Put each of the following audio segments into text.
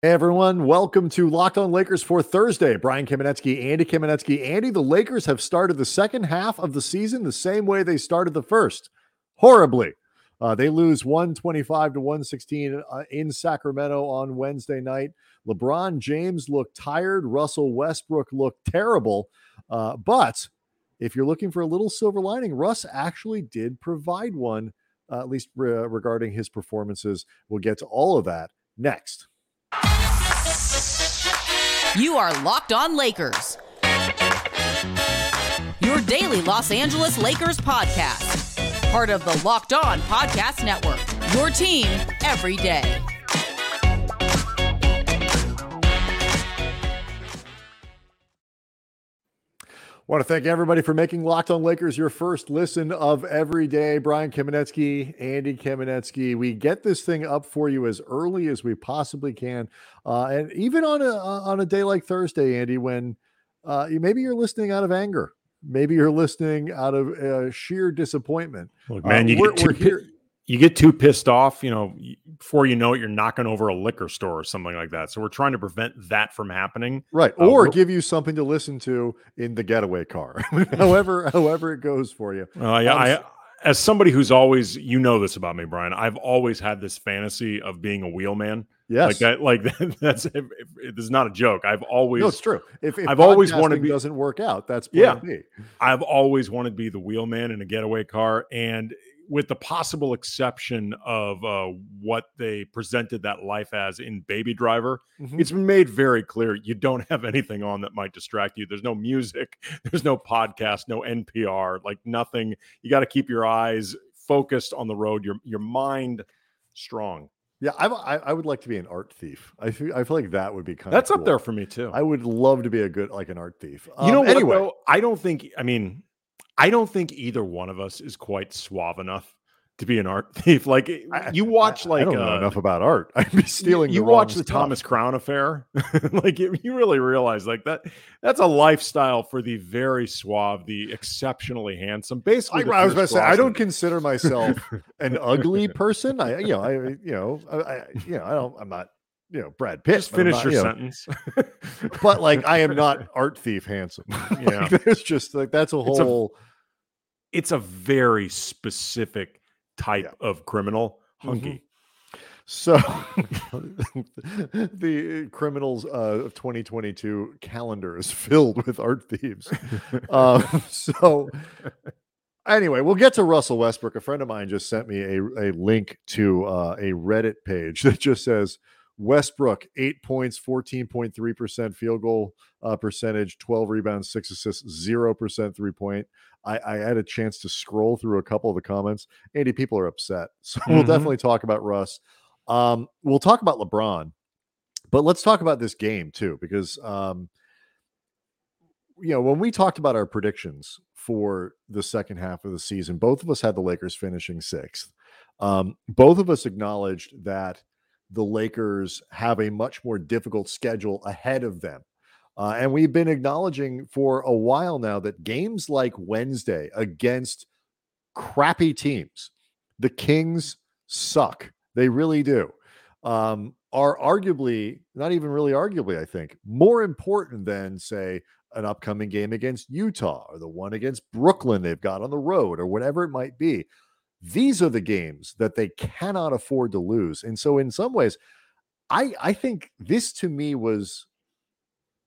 Hey everyone, welcome to Locked On Lakers for Thursday. Brian Kamenetzky, Andy Kamenetzky. Andy, the Lakers have started the second half of the season the same way they started the first, horribly. Uh, they lose 125 to 116 uh, in Sacramento on Wednesday night. LeBron James looked tired. Russell Westbrook looked terrible. Uh, but if you're looking for a little silver lining, Russ actually did provide one, uh, at least re- regarding his performances. We'll get to all of that next. You are Locked On Lakers, your daily Los Angeles Lakers podcast part of the Locked On Podcast Network. Your team every day. Want to thank everybody for making Locked On Lakers your first listen of every day. Brian Kamenetzky, Andy Kamenetzky. We get this thing up for you as early as we possibly can, uh, and even on a on a day like Thursday, Andy, when uh, maybe you're listening out of anger Maybe you're listening out of uh, sheer disappointment. Look, man, uh, you get here. You get too pissed off. You know, before you know it, you're knocking over a liquor store or something like that. So we're trying to prevent that from happening. Right, uh, or give you something to listen to in the getaway car. however, however it goes for you. Uh, yeah, I as somebody who's always, you know this about me, Brian. I've always had this fantasy of being a wheelman. Yes, like that. Like that, that's it, it is not a joke. I've always. No, it's true. If, if I've always wanted to be, doesn't work out, that's yeah. B. I've always wanted to be the wheelman in a getaway car, and with the possible exception of uh, what they presented that life as in Baby Driver, mm-hmm. it's been made very clear you don't have anything on that might distract you. There's no music, there's no podcast, no NPR, like nothing. You got to keep your eyes focused on the road, your your mind strong. Yeah, I, I would like to be an art thief. I feel, I feel like that would be kind That's of up there for me too. I would love to be a good like an art thief. Um, you know um, what? Anyway, though? I don't think. I mean, I don't think either one of us is quite suave enough to be an art thief. Like you watch, like I don't know uh, enough about art. I'd be stealing. You, you the watch the Thomas Crown affair, like you, you, really realize like that. That's a lifestyle for the very suave, the exceptionally handsome. Basically, I, I was about to say I don't consider myself an ugly person. I, you know, I, you know, I, you know, I don't. I'm not you know Brad Pitt. Just finish not, your you know, sentence. but like I am not art thief handsome. Yeah, like, there's just like that's a whole. A, it's a very specific type yeah. of criminal, hunky. Mm-hmm. So, the criminals uh, of 2022 calendar is filled with art thieves. uh, so, anyway, we'll get to Russell Westbrook. A friend of mine just sent me a, a link to uh, a Reddit page that just says Westbrook, eight points, 14.3% field goal uh, percentage, 12 rebounds, six assists, 0% three point. I, I, had a chance to scroll through a couple of the comments. Andy, people are upset. So mm-hmm. we'll definitely talk about Russ. Um, we'll talk about LeBron, but let's talk about this game too, because, um, you know, when we talked about our predictions for the second half of the season, both of us had the Lakers finishing sixth. Um, both of us acknowledged that the Lakers have a much more difficult schedule ahead of them. Uh, and we've been acknowledging for a while now that games like Wednesday against crappy teams, the Kings suck. They really do. Um, are arguably, not even really arguably, I think, more important than, say, an upcoming game against Utah or the one against Brooklyn they've got on the road or whatever it might be. These are the games that they cannot afford to lose. And so in some ways, I I think this to me was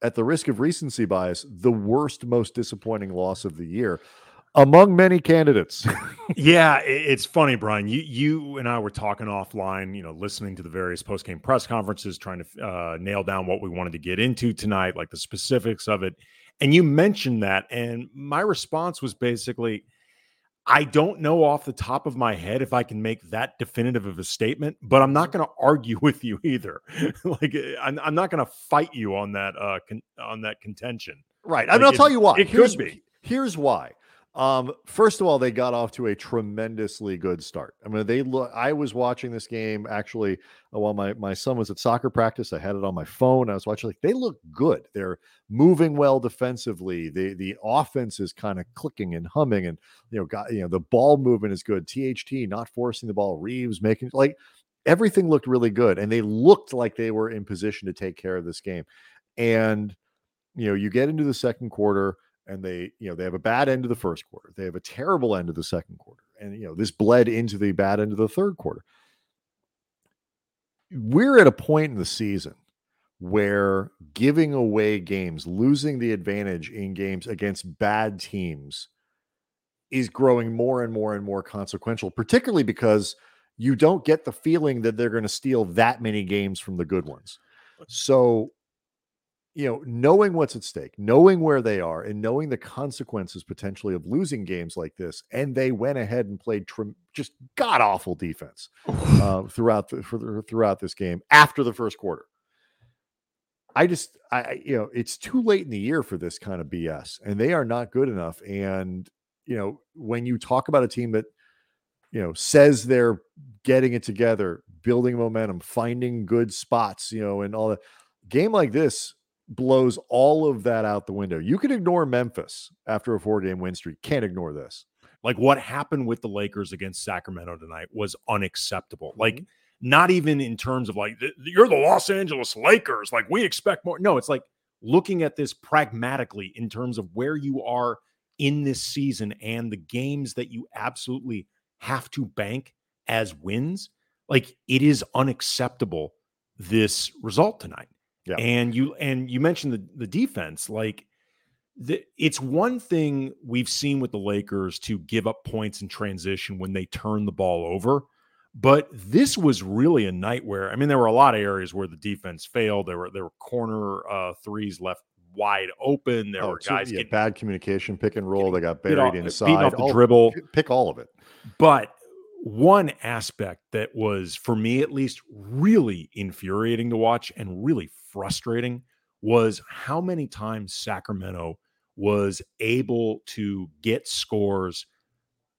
at the risk of recency bias, the worst, most disappointing loss of the year among many candidates. yeah, it's funny, Brian. You you and I were talking offline, you know, listening to the various post game press conferences, trying to uh, nail down what we wanted to get into tonight, like the specifics of it. And you mentioned that, and my response was basically, I don't know off the top of my head if I can make that definitive of a statement, but I'm not mm-hmm. going to argue with you either. like eh, I'm, I'm not going to fight you on that uh con- on that contention. Right. I mean, I'll it, tell you why. It here's, could be. Here's why. Um, first of all, they got off to a tremendously good start. I mean, they look. I was watching this game actually uh, while my my son was at soccer practice. I had it on my phone. I was watching. Like they look good. They're moving well defensively. The the offense is kind of clicking and humming, and you know, got you know the ball movement is good. THT not forcing the ball. Reaves making like everything looked really good and they looked like they were in position to take care of this game. And you know, you get into the second quarter and they, you know, they have a bad end of the first quarter. They have a terrible end of the second quarter. And you know, this bled into the bad end of the third quarter. We're at a point in the season where giving away games, losing the advantage in games against bad teams is growing more and more and more consequential, particularly because you don't get the feeling that they're going to steal that many games from the good ones. So, you know, knowing what's at stake, knowing where they are, and knowing the consequences potentially of losing games like this, and they went ahead and played just god awful defense uh, throughout the throughout this game after the first quarter. I just, I, you know, it's too late in the year for this kind of BS, and they are not good enough. And you know, when you talk about a team that, you know, says they're getting it together, building momentum, finding good spots, you know, and all that, game like this blows all of that out the window. You can ignore Memphis after a four game win streak. Can't ignore this. Like what happened with the Lakers against Sacramento tonight was unacceptable. Like, mm-hmm not even in terms of like you're the Los Angeles Lakers, like we expect more. No, it's like looking at this pragmatically in terms of where you are in this season and the games that you absolutely have to bank as wins. Like it is unacceptable this result tonight. Yeah. And you and you mentioned the the defense like the, it's one thing we've seen with the Lakers to give up points in transition when they turn the ball over but this was really a night where I mean there were a lot of areas where the defense failed. There were there were corner uh, threes left wide open. There oh, were guys yeah, getting bad communication, pick and roll. They got buried off, inside. Off the all, dribble. Pick all of it. But one aspect that was for me at least really infuriating to watch and really frustrating was how many times Sacramento was able to get scores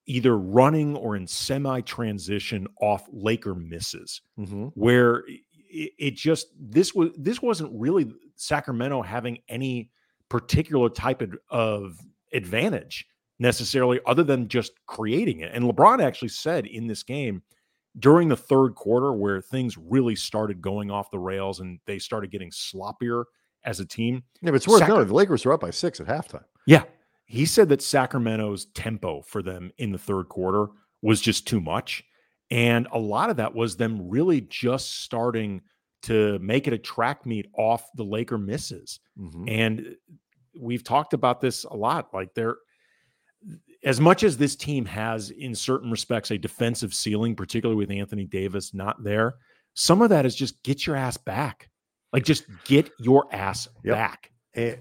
either running or in semi transition off Laker misses, mm-hmm. where it, it, just this was this wasn't really Sacramento having any particular type of, of advantage necessarily, other than just creating it. And LeBron actually said in this game during the third quarter, where things really started going off the rails and they started getting sloppier as a team. Yeah, but it's worth noting the Lakers were up by six at halftime. Yeah, he said that Sacramento's tempo for them in the third quarter was just too much. And a lot of that was them really just starting to make it a track meet off the Laker misses. Mm-hmm. And we've talked about this a lot. Like they're as much as this team has, in certain respects, a defensive ceiling, particularly with Anthony Davis not there, some of that is just get your ass back. Like just get your ass yep. back. And,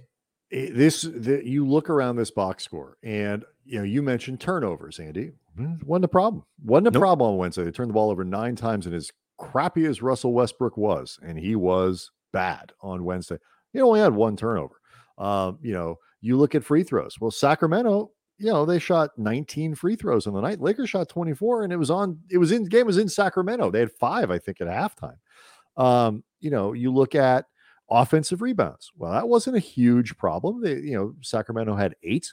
this the, you look around this box score and you know you mentioned turnovers andy hmm, wasn't a problem wasn't a nope. problem on wednesday they turned the ball over nine times and as crappy as russell westbrook was and he was bad on wednesday he only had one turnover um, you know you look at free throws well sacramento you know they shot 19 free throws in the night lakers shot 24 and it was on it was in game was in sacramento they had five i think at halftime um, you know you look at offensive rebounds. Well, that wasn't a huge problem. They, you know, Sacramento had eight.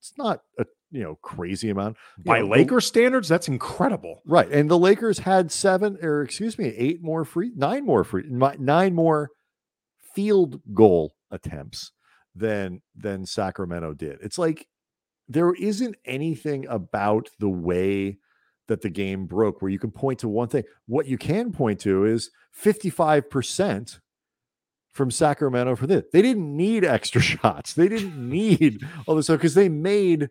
It's not a you know crazy amount you by know, Lakers standards. That's incredible, right? And the Lakers had seven, or excuse me, eight more free, nine more free, nine more field goal attempts than than Sacramento did. It's like there isn't anything about the way that the game broke where you can point to one thing. What you can point to is 55% from Sacramento for this. They didn't need extra shots. They didn't need all this stuff because they made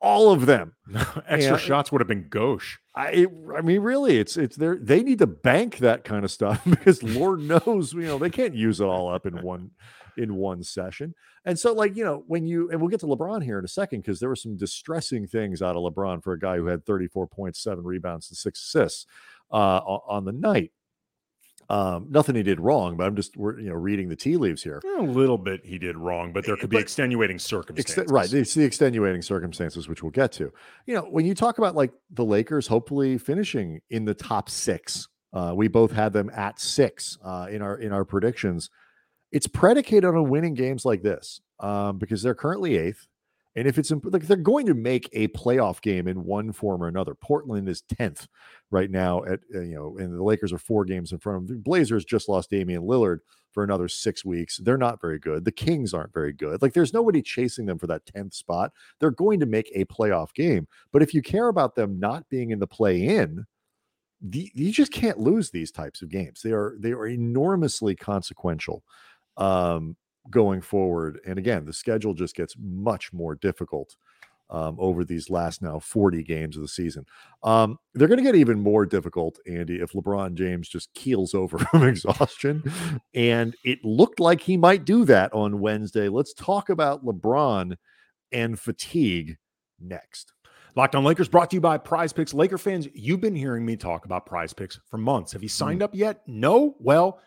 all of them. extra and, shots would have been gauche. I I mean, really, it's it's there. They need to bank that kind of stuff because Lord knows, you know, they can't use it all up in one in one session. And so, like, you know, when you and we'll get to LeBron here in a second because there were some distressing things out of LeBron for a guy who had 34 points, seven rebounds, and six assists uh, on the night. Um, nothing he did wrong, but I'm just we're you know reading the tea leaves here. A little bit he did wrong, but there eh, could be but, extenuating circumstances. Ex- right, it's the extenuating circumstances which we'll get to. You know, when you talk about like the Lakers, hopefully finishing in the top six, uh, we both had them at six uh, in our in our predictions. It's predicated on winning games like this um, because they're currently eighth, And if it's like they're going to make a playoff game in one form or another. Portland is 10th right now at uh, you know, and the Lakers are four games in front of them. The Blazers just lost Damian Lillard for another 6 weeks. They're not very good. The Kings aren't very good. Like there's nobody chasing them for that 10th spot. They're going to make a playoff game. But if you care about them not being in the play in, the, you just can't lose these types of games. They are they are enormously consequential um, going forward. And again, the schedule just gets much more difficult um, over these last now 40 games of the season. Um, they're going to get even more difficult, Andy, if LeBron James just keels over from exhaustion. and it looked like he might do that on Wednesday. Let's talk about LeBron and fatigue next. Locked on Lakers brought to you by Prize Picks. Laker fans, you've been hearing me talk about Prize Picks for months. Have you signed up yet? No? Well,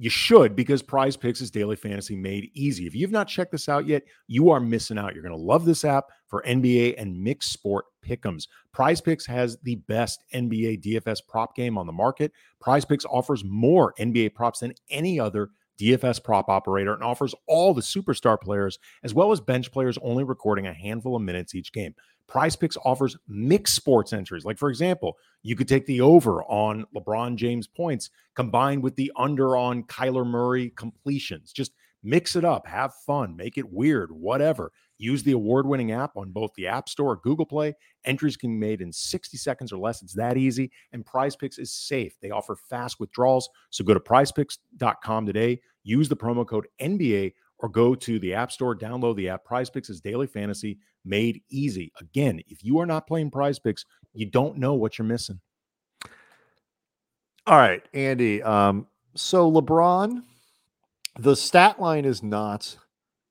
you should because Prize Picks is daily fantasy made easy. If you've not checked this out yet, you are missing out. You're going to love this app for NBA and mixed sport pick'ems. Prize Picks has the best NBA DFS prop game on the market. Prize Picks offers more NBA props than any other DFS prop operator and offers all the superstar players as well as bench players only recording a handful of minutes each game. Prize Picks offers mixed sports entries. Like, for example, you could take the over on LeBron James points combined with the under on Kyler Murray completions. Just mix it up, have fun, make it weird, whatever. Use the award winning app on both the App Store or Google Play. Entries can be made in 60 seconds or less. It's that easy. And Prize Picks is safe. They offer fast withdrawals. So go to prizepicks.com today, use the promo code NBA or go to the App Store, download the app. Prize Picks is daily fantasy made easy. Again, if you are not playing Prize Picks, you don't know what you're missing. All right, Andy. Um, so LeBron, the stat line is not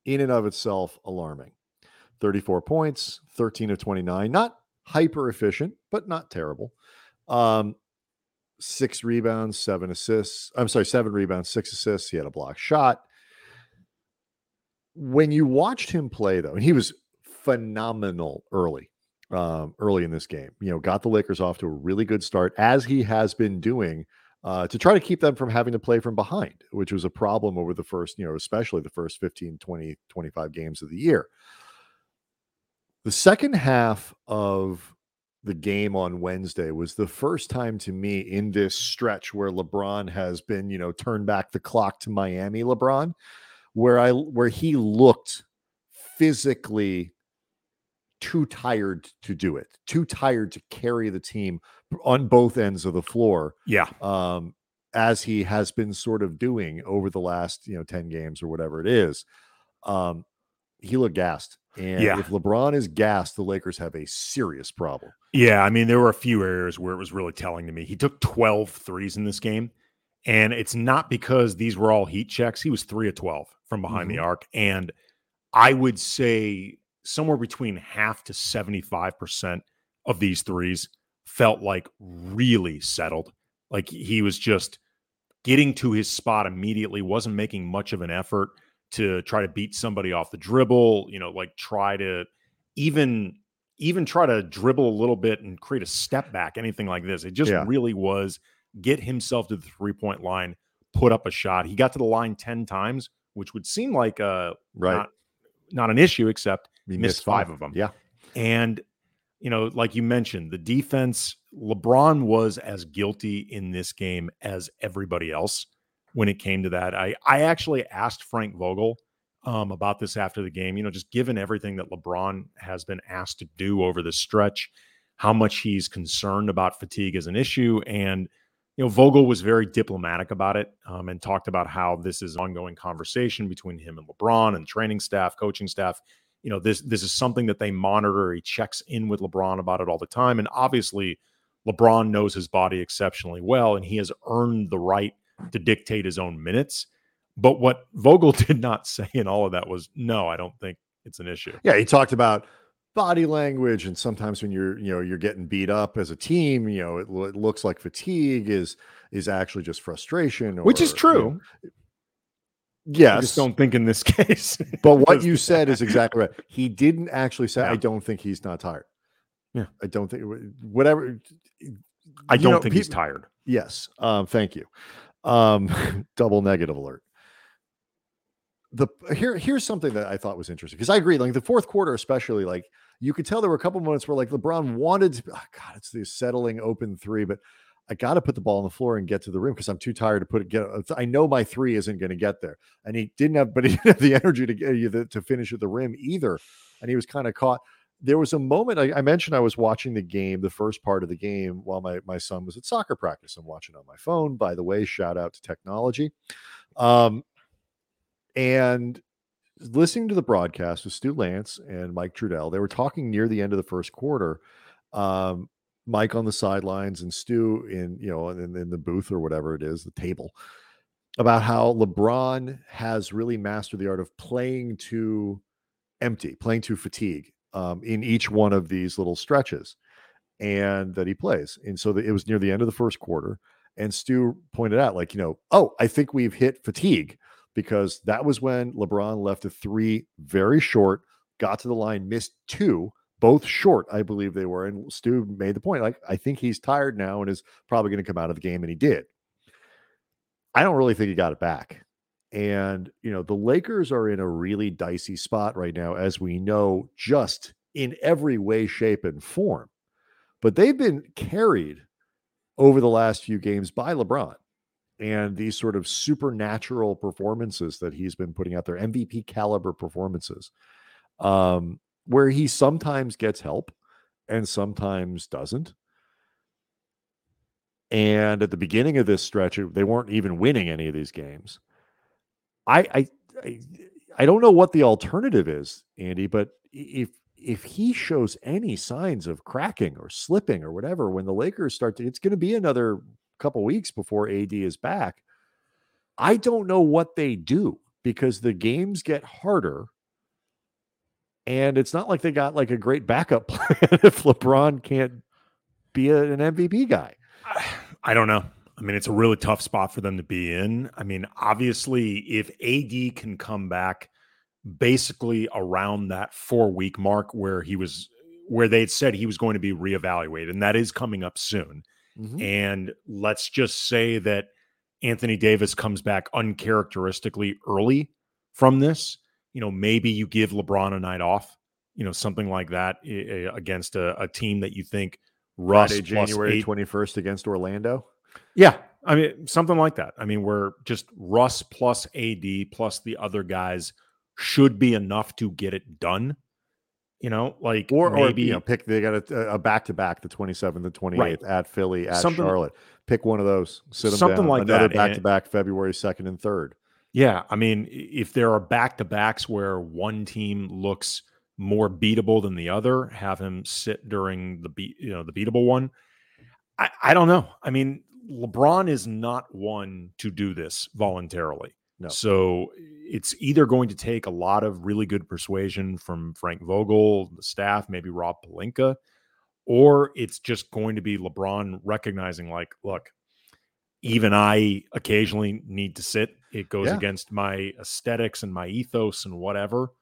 in and of itself alarming. 34 points, 13 of 29, not hyper efficient, but not terrible. Um, six rebounds, seven assists. I'm sorry, seven rebounds, six assists. He had a block shot. When you watched him play, though, and he was phenomenal early, um, early in this game. You know, got the Lakers off to a really good start, as he has been doing uh, to try to keep them from having to play from behind, which was a problem over the first, you know, especially the first 15, 20, 25 games of the year. The second half of the game on Wednesday was the first time to me in this stretch where LeBron has been, you know, turn back the clock to Miami LeBron, where I where he looked physically too tired to do it, too tired to carry the team on both ends of the floor. Yeah. Um, as he has been sort of doing over the last, you know, 10 games or whatever it is. Um, he looked gassed. And Yeah. if LeBron is gassed, the Lakers have a serious problem. Yeah, I mean, there were a few areas where it was really telling to me. He took 12 threes in this game, and it's not because these were all heat checks. He was 3 of 12 from behind the mm-hmm. arc. And I would say somewhere between half to 75% of these threes felt like really settled. Like he was just getting to his spot immediately, wasn't making much of an effort to try to beat somebody off the dribble, you know, like try to even even try to dribble a little bit and create a step back, anything like this. It just Yeah. really was get himself to the three point line, put up a shot. He got to the line 10 times, which would seem like uh Right. not, not an issue, except He missed five of them. Yeah. and you know, like you mentioned, the defense, LeBron was as guilty in this game as everybody else when it came to that. I I actually asked Frank Vogel um, about this after the game. You know, just given everything that LeBron has been asked to do over the stretch, how much he's concerned about fatigue as an issue, and you know, Vogel was very diplomatic about it um, and talked about how this is ongoing conversation between him and LeBron and training staff, coaching staff. You know, this this is something that they monitor. He checks in with LeBron about it all the time, and obviously, LeBron knows his body exceptionally well, and he has earned the right to dictate his own minutes. But what Vogel did not say in all of that was, no, I don't think it's an issue. Yeah, he talked about body language and sometimes when you're you know you're getting beat up as a team you know it, it looks like fatigue is is actually just frustration Which is or, you true. know, I just don't think in this case. but what you said is exactly right he didn't actually say i don't think he's not tired Yeah. i don't think whatever I don't know, think he's tired. Yes. Um, thank you. Um, double negative alert. The here here's something that I thought was interesting because I agree. Like the fourth quarter, especially, like you could tell there were a couple moments where like LeBron wanted to. Oh God, it's the settling open three, but I got to put the ball on the floor and get to the rim because I'm too tired to put it. Get I know my three isn't going to get there, and he didn't have, but he didn't have the energy to get to finish at the rim either, and he was kind of caught. There was a moment I, I, mentioned I was watching the game, the first part of the game, while my my son was at soccer practice. I'm watching on my phone. By the way, shout out to technology. Um, and listening to the broadcast with Stu Lantz and Mike Trudell, they were talking near the end of the first quarter. Um, Mike on the sidelines and Stu in you know in, in the booth or whatever it is, the table, about how LeBron has really mastered the art of playing to empty, playing to fatigue um, in each one of these little stretches, and that he plays. And so the, it was near the end of the first quarter, and Stu pointed out, like you know, oh, I think we've hit fatigue because that was when LeBron left a three very short, got to the line, missed two both short, I believe they were. And Stu made the point, like, I think he's tired now and is probably going to come out of the game. And he did. I don't really think he got it back. And, you know, the Lakers are in a really dicey spot right now, as we know, just in every way, shape, and form. But they've been carried over the last few games by LeBron and these sort of supernatural performances that he's been putting out there, MVP caliber performances. Um, where he sometimes gets help and sometimes doesn't. And at the beginning of this stretch, they weren't even winning any of these games. I, I, I, I don't know what the alternative is, Andy, but if if he shows any signs of cracking or slipping or whatever when the Lakers start to, it's going to be another couple weeks before AD is back. I don't know what they do because the games get harder and it's not like they got like a great backup plan if LeBron can't be a, an MVP guy. I don't know. I mean, it's a really tough spot for them to be in. I mean, obviously, if AD can come back basically around that four week mark where he was, where they had said he was going to be reevaluated, and that is coming up soon. Mm-hmm. And let's just say that Anthony Davis comes back uncharacteristically early from this you know, maybe you give LeBron a night off, you know, something like that against a, a team that you think Russ Friday, January twenty first against Orlando. Yeah, I mean something like that. I mean, where just Russ plus AD plus the other guys should be enough to get it done. You know, like or maybe or, you know, pick they got a back to back the twenty seventh and twenty eighth right. at Philly at something, Charlotte. Pick one of those. Sit them something down. like Another that. Back to back February second and third. Yeah, I mean, if there are back to backs where one team looks more beatable than the other, have him sit during the beat, you know, the beatable one. I, I don't know. I mean, LeBron is not one to do this voluntarily. No. So it's either going to take a lot of really good persuasion from Frank Vogel, the staff, maybe Rob Pelinka, or it's just going to be LeBron recognizing, like, look, even I occasionally need to sit. It goes yeah. against my aesthetics and my ethos and whatever.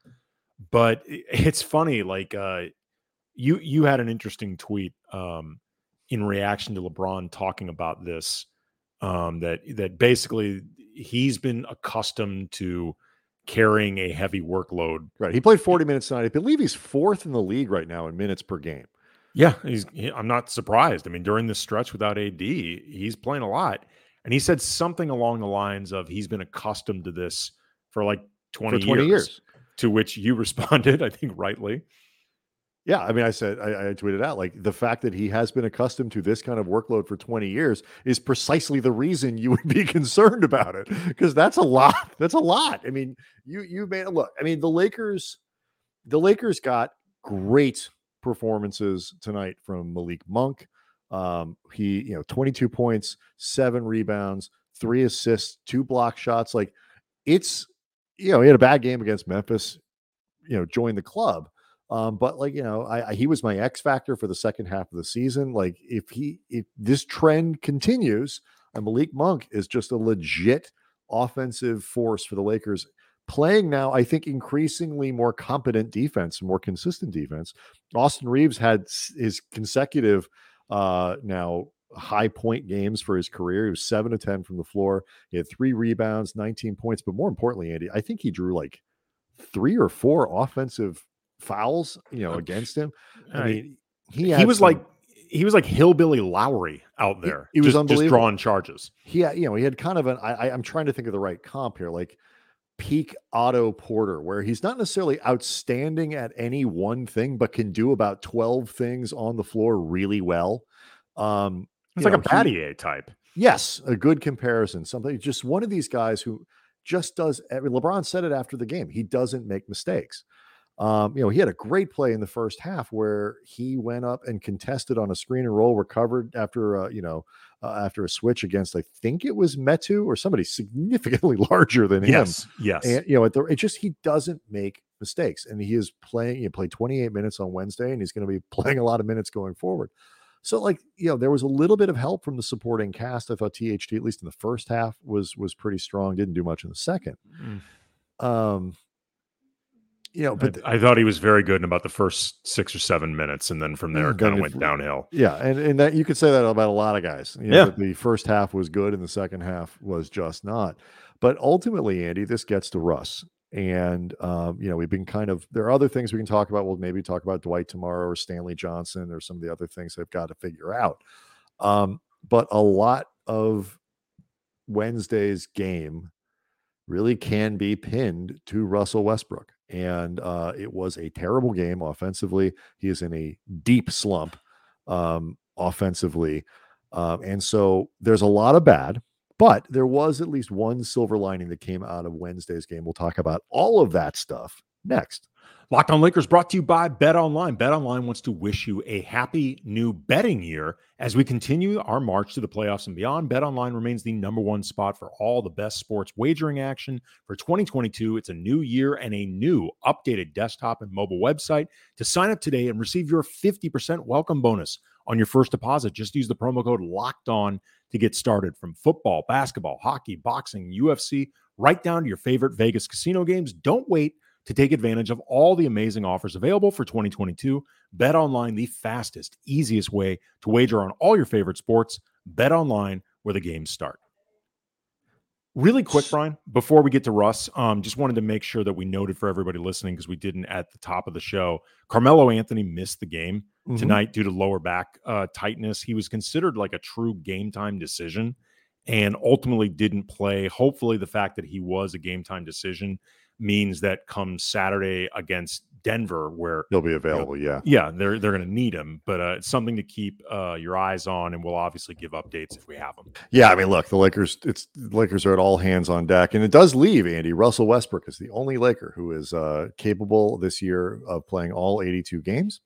But it's funny, like uh, you you had an interesting tweet um, in reaction to LeBron talking about this. Um, that that basically he's been accustomed to carrying a heavy workload. Right. He played 40 minutes tonight. I believe he's fourth in the league right now in minutes per game. Yeah, he's. He, I'm not surprised. I mean, during this stretch without AD, he's playing a lot, and he said something along the lines of he's been accustomed to this for like 20, for 20 years, years. To which you responded, I think, rightly. Yeah, I mean, I said I, I, tweeted out like the fact that he has been accustomed to this kind of workload for 20 years is precisely the reason you would be concerned about it because that's a lot. That's a lot. I mean, you you made look. I mean, the Lakers, the Lakers got great performances tonight from Malik Monk. Um, he, you know, 22 points, seven rebounds, three assists, two block shots. Like it's, you know, he had a bad game against Memphis, you know, joined the club. Um, but like, you know, I, I, he was my X factor for the second half of the season. Like if he, if this trend continues, and Malik Monk is just a legit offensive force for the Lakers playing now, I think, increasingly more competent defense, more consistent defense. Austin Reaves had his consecutive uh, now high point games for his career. He was seven to 10 from the floor. He had three rebounds, 19 points. But more importantly, Andy, I think he drew like three or four offensive fouls, you know, against him. I mean, he, he was some, like he was like hillbilly Lowry out there. He, he was just, just drawing charges. He had, you know, he had kind of an I, I'm trying to think of the right comp here, like peak Otto Porter, where he's not necessarily outstanding at any one thing, but can do about 12 things on the floor really well. Um, it's like know, a Battier type. Yes, a good comparison. Something just one of these guys who just does. I mean, LeBron said it after the game. He doesn't make mistakes. Um, you know, he had a great play in the first half where he went up and contested on a screen and roll, recovered after, uh, you know, uh, after a switch against, I think it was Metu or somebody significantly larger than yes, him. Yes, And you know, the, it just he doesn't make mistakes, and he is playing. He played 28 minutes on Wednesday, and he's going to be playing a lot of minutes going forward. So, like, you know, there was a little bit of help from the supporting cast. I thought THT, at least in the first half, was was pretty strong. Didn't do much in the second. Mm. Um, you know, but I, I, thought he was very good in about the first six or seven minutes, and then from there it kind of went downhill. Yeah, and and that you could say that about a lot of guys. You know, yeah, the first half was good, and the second half was just not. But ultimately, Andy, this gets to Russ, and um, you know we've been kind of there are other things we can talk about. We'll maybe talk about Dwight tomorrow or Stanley Johnson or some of the other things they've got to figure out. Um, but a lot of Wednesday's game really can be pinned to Russell Westbrook and uh, it was a terrible game offensively. He is in a deep slump um, offensively, um, and so there's a lot of bad. But there was at least one silver lining that came out of Wednesday's game. We'll talk about all of that stuff next. Locked on Lakers brought to you by Bet Online. Bet Online wants to wish you a happy new betting year as we continue our march to the playoffs and beyond. Bet Online remains the number one spot for all the best sports wagering action for 2022. It's a new year and a new updated desktop and mobile website. To sign up today and receive your 50% welcome bonus on your first deposit, just use the promo code Locked On to get started. From football, basketball, hockey, boxing, UFC, right down to your favorite Vegas casino games. Don't wait to take advantage of all the amazing offers available for 2022. Bet online, the fastest, easiest way to wager on all your favorite sports. Bet online, where the games start. Really quick, Brian, before we get to Russ, um, just wanted to make sure that we noted for everybody listening because we didn't at the top of the show. Carmelo Anthony missed the game mm-hmm. tonight due to lower back uh, tightness. He was considered like a true game time decision and ultimately didn't play. Hopefully, the fact that he was a game time decision means that come Saturday against Denver, where he'll be available. You know, yeah, yeah, they're they're going to need him, but uh, it's something to keep uh, your eyes on, and we'll obviously give updates if we have them. Yeah, I mean, look, the Lakers, it's the Lakers are at all hands on deck, and it does leave Andy Russell Westbrook is the only Laker who is uh, capable this year of playing all 82 games.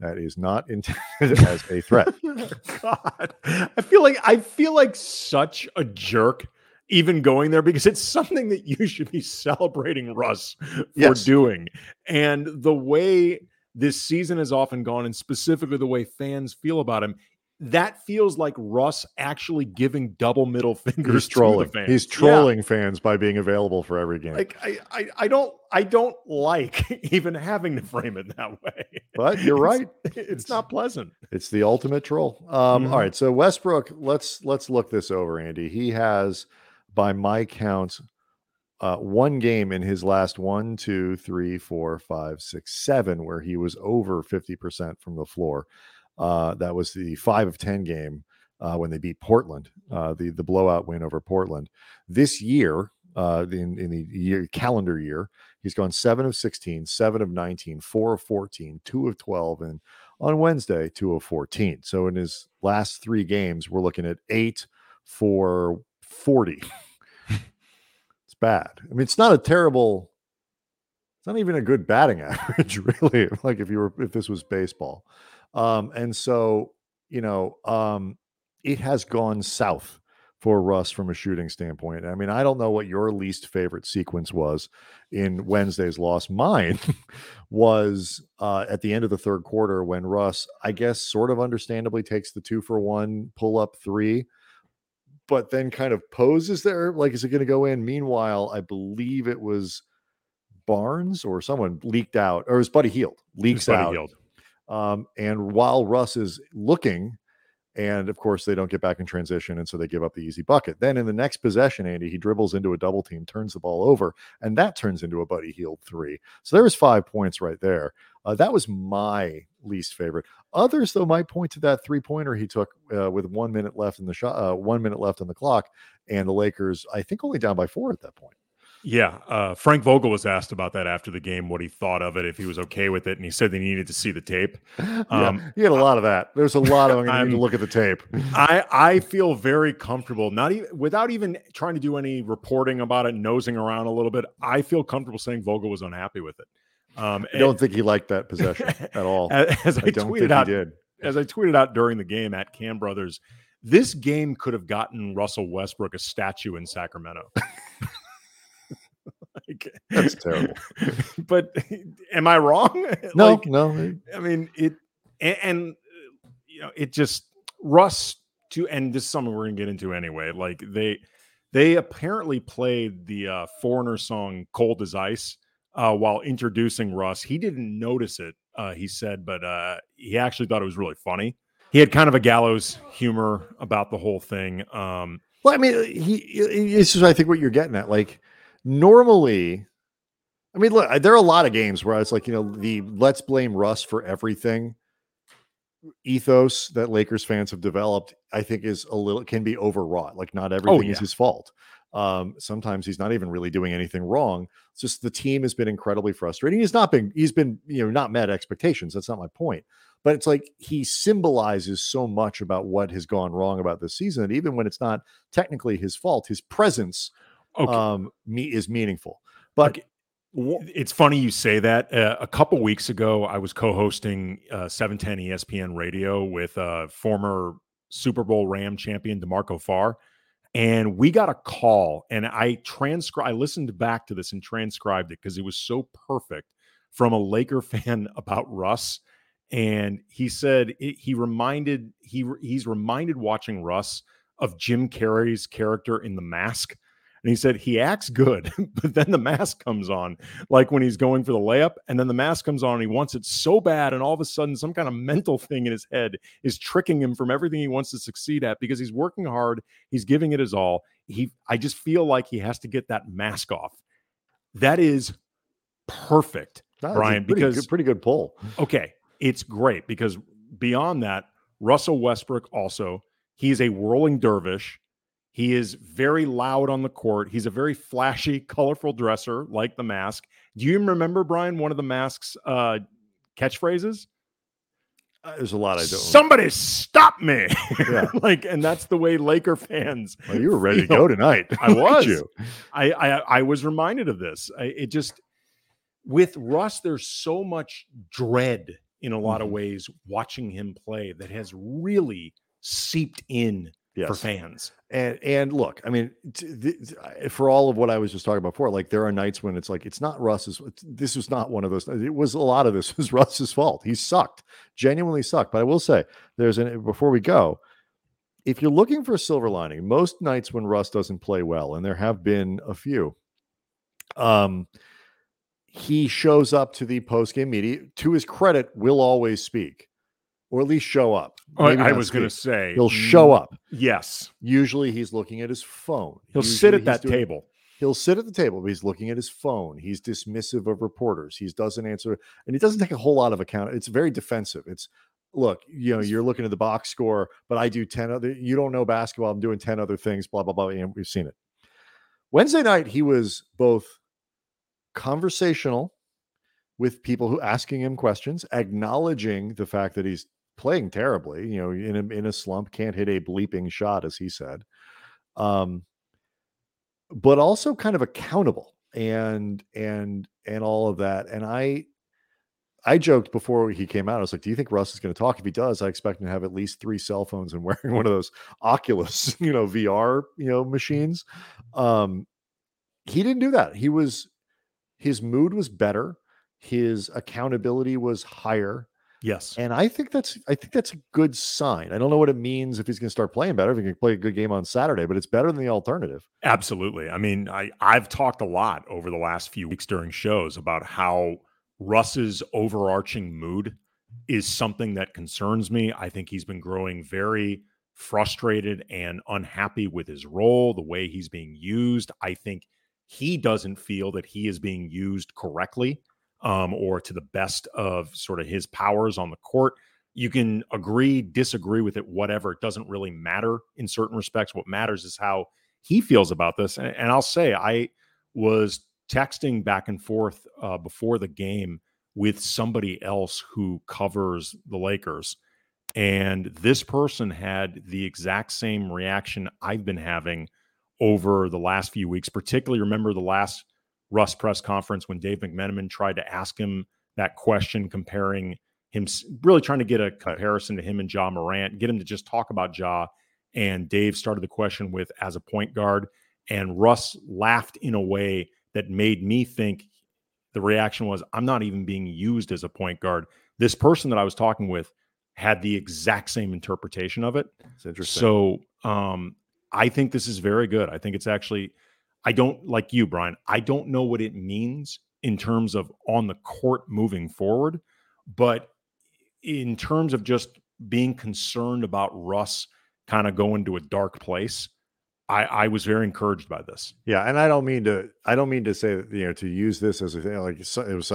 That is not intended as a threat. God, I feel like I feel like such a jerk even going there because it's something that you should be celebrating Russ for yes. doing. And the way this season has often gone, and specifically the way fans feel about him, that feels like Russ actually giving double middle fingers He's trolling. He's trolling yeah. fans by being available for every game. Like I, I, I don't I don't like even having to frame it that way. But you're right. It's, it's, not pleasant. It's the ultimate troll. Um, mm-hmm. all right. So Westbrook, let's let's look this over, Andy. He has by my count, uh, one game in his last one, two, three, four, five, six, seven, where he was over 50% from the floor. Uh, that was the five of 10 game uh, when they beat Portland, uh, the, the blowout win over Portland. This year, uh, in, in the year calendar year, he's gone seven of 16, seven of 19, four of 14, two of 12, and on Wednesday, two of 14. So in his last three games, we're looking at eight, for 40. it's bad. I mean, it's not a terrible, it's not even a good batting average, really. Like if you were, if this was baseball. Um, and so, you know, um, it has gone south for Russ from a shooting standpoint. I mean, I don't know what your least favorite sequence was in Wednesday's loss. Mine was uh, at the end of the third quarter when Russ, I guess, sort of understandably takes the two for one pull up three but then kind of poses there. Like, is it going to go in? Meanwhile, I believe it was Barnes or someone leaked out, or his buddy Hield leaks buddy out. Hield. Um, and while Russ is looking, And of course, they don't get back in transition. And so they give up the easy bucket. Then in the next possession, Andy, he dribbles into a double team, turns the ball over, and that turns into a Buddy Hield three. So there was five points right there. Uh, that was my least favorite. Others, though, might point to that three pointer he took uh, with one minute left in the shot, uh, one minute left on the clock, and the Lakers, I think, only down by four at that point. Yeah, uh, Frank Vogel was asked about that after the game, what he thought of it, if he was okay with it, and he said they needed to see the tape. Um, yeah, he had a lot of that. There's a lot of I'm going to need to look at the tape. I I feel very comfortable, not even without even trying to do any reporting about it, nosing around a little bit. I feel comfortable saying Vogel was unhappy with it. Um, I don't think he liked that possession at all. As, as I, I tweeted out, as I tweeted out during the game at Kam Brothers, this game could have gotten Russell Westbrook a statue in Sacramento. Like, That's terrible. But am I wrong? No, like, no. I mean it, and, and you know it just Russ to, and this is something we're gonna get into anyway. Like they they apparently played the uh, Foreigner song "Cold as Ice." Uh, while introducing Russ, he didn't notice it. Uh, he said, but uh, he actually thought it was really funny. He had kind of a gallows humor about the whole thing. Um, well, I mean, he. This is, I think, what you're getting at. Like, normally, I mean, look, there are a lot of games where it's like, you know, the let's blame Russ for everything ethos that Lakers fans have developed, I think is a little can be overwrought. Like not oh, everything oh, yeah. is his fault. Um, sometimes he's not even really doing anything wrong. It's just the team has been incredibly frustrating. He's not been he's been, you know, not met expectations. That's not my point. But it's like he symbolizes so much about what has gone wrong about this season that even when it's not technically his fault, his presence okay. um, me is meaningful. But okay. It's funny you say that. Uh, a couple weeks ago, I was co-hosting uh, 710 ESPN Radio with uh, former Super Bowl Ram champion DeMarco Farr, and we got a call. And I transcribed. I listened back to this and transcribed it because it was so perfect from a Laker fan about Russ. And he said it, he reminded he he's reminded watching Russ of Jim Carrey's character in The Mask and he said he acts good, but then the mask comes on, like when he's going for the layup, and then the mask comes on and he wants it so bad, and all of a sudden, some kind of mental thing in his head is tricking him from everything he wants to succeed at because he's working hard, he's giving it his all. He, I just feel like he has to get that mask off. That is perfect, that Brian. Pretty because good, pretty good pull. Okay, it's great because beyond that, Russell Westbrook also he's a whirling dervish he is very loud on the court. He's a very flashy, colorful dresser, like the mask. Do you remember, Brian, one of the mask's uh, catchphrases? Uh, there's a lot I don't. Somebody stop me! Yeah. like, and that's the way Laker fans. Well, you were ready to go tonight. I was. you? I, I I was reminded of this. I, it just with Russ, there's so much dread in a lot mm-hmm. of ways watching him play that has really seeped in yes. for fans. And and look, I mean, for all of what I was just talking about before, like there are nights when it's like it's not Russ's. This was not one of those. It was a lot of this was Russ's fault. He sucked, genuinely sucked. But I will say, there's an before we go. If you're looking for a silver lining, most nights when Russ doesn't play well, and there have been a few, um, he shows up to the post game media. To his credit, will always speak or at least show up. Oh, I was going to say he'll show mm, up. Yes. Usually he's looking at his phone. He'll Usually sit at that doing, table. He'll sit at the table, but he's looking at his phone. He's dismissive of reporters. He doesn't answer, and he doesn't take a whole lot of account. It's very defensive. It's look, you know, you're looking at the box score, but I do 10 other, you don't know basketball. I'm doing 10 other things, blah, blah, blah. And we've seen it. Wednesday night, he was both conversational with people who asking him questions, acknowledging the fact that he's playing terribly, you know, in a, in a slump, can't hit a bleeping shot, as he said. Um, but also kind of accountable and and and all of that. And I I joked before he came out, I was like, Do you think Russ is going to talk? If he does, I expect him to have at least three cell phones and wearing one of those Oculus, you know, VR, you know, machines. Um, he didn't do that. He was his mood was better, his accountability was higher. Yes. And I think that's I think that's a good sign. I don't know what it means if he's going to start playing better, if he can play a good game on Saturday, but it's better than the alternative. Absolutely. I mean, I I've talked a lot over the last few weeks during shows about how Russ's overarching mood is something that concerns me. I think he's been growing very frustrated and unhappy with his role, the way he's being used. I think he doesn't feel that he is being used correctly um, or to the best of sort of his powers on the court. You can agree, disagree with it, whatever. It doesn't really matter in certain respects. What matters is how he feels about this. And, and I'll say, I was texting back and forth uh, before the game with somebody else who covers the Lakers. And this person had the exact same reaction I've been having over the last few weeks, particularly remember the last Russ press conference when Dave McMenamin tried to ask him that question, comparing him, really trying to get a comparison to him and Ja Morant, get him to just talk about Ja. And Dave started the question with as a point guard. And Russ laughed in a way that made me think the reaction was, I'm not even being used as a point guard. This person that I was talking with had the exact same interpretation of it. It's interesting. So um, I think this is very good. I think it's actually, I don't like you, Brian. I don't know what it means in terms of on the court moving forward, but in terms of just being concerned about Russ kind of going to a dark place, I, I was very encouraged by this. Yeah, and I don't mean to. I don't mean to say you know to use this as a thing like it was.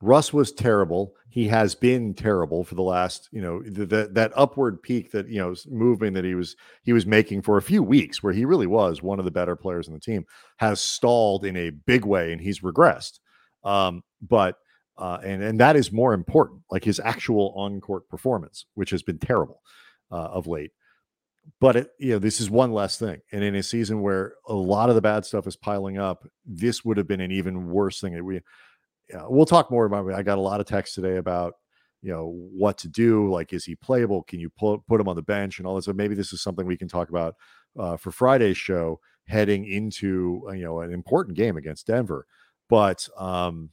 Russ was terrible. He has been terrible for the last, you know, that that upward peak that you know movement that he was he was making for a few weeks, where he really was one of the better players in the team, has stalled in a big way, and he's regressed. Um, but uh, and and that is more important, like his actual on court performance, which has been terrible uh, of late but it, you know this is one less thing and in a season where a lot of the bad stuff is piling up this would have been an even worse thing we we'll talk more about it. i got a lot of text today about you know what to do like is he playable can you put put him on the bench and all this so maybe this is something we can talk about uh, for friday's show heading into uh, you know an important game against denver but um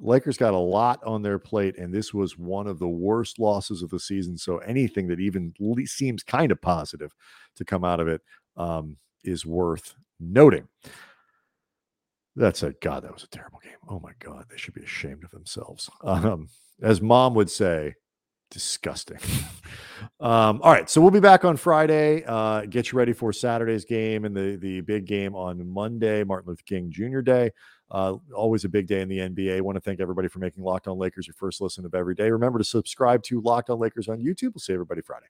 Lakers got a lot on their plate, and this was one of the worst losses of the season. So anything that even seems kind of positive to come out of it um, is worth noting. That's a God. That was a terrible game. Oh my God, they should be ashamed of themselves. Um, as mom would say, disgusting. um, all right, so we'll be back on Friday. Uh, get you ready for Saturday's game and the the big game on Monday, Martin Luther King Jr. Day. Uh, always a big day in the NBA. Want to thank everybody for making Locked On Lakers your first listen of every day. Remember to subscribe to Locked On Lakers on YouTube. We'll see everybody Friday.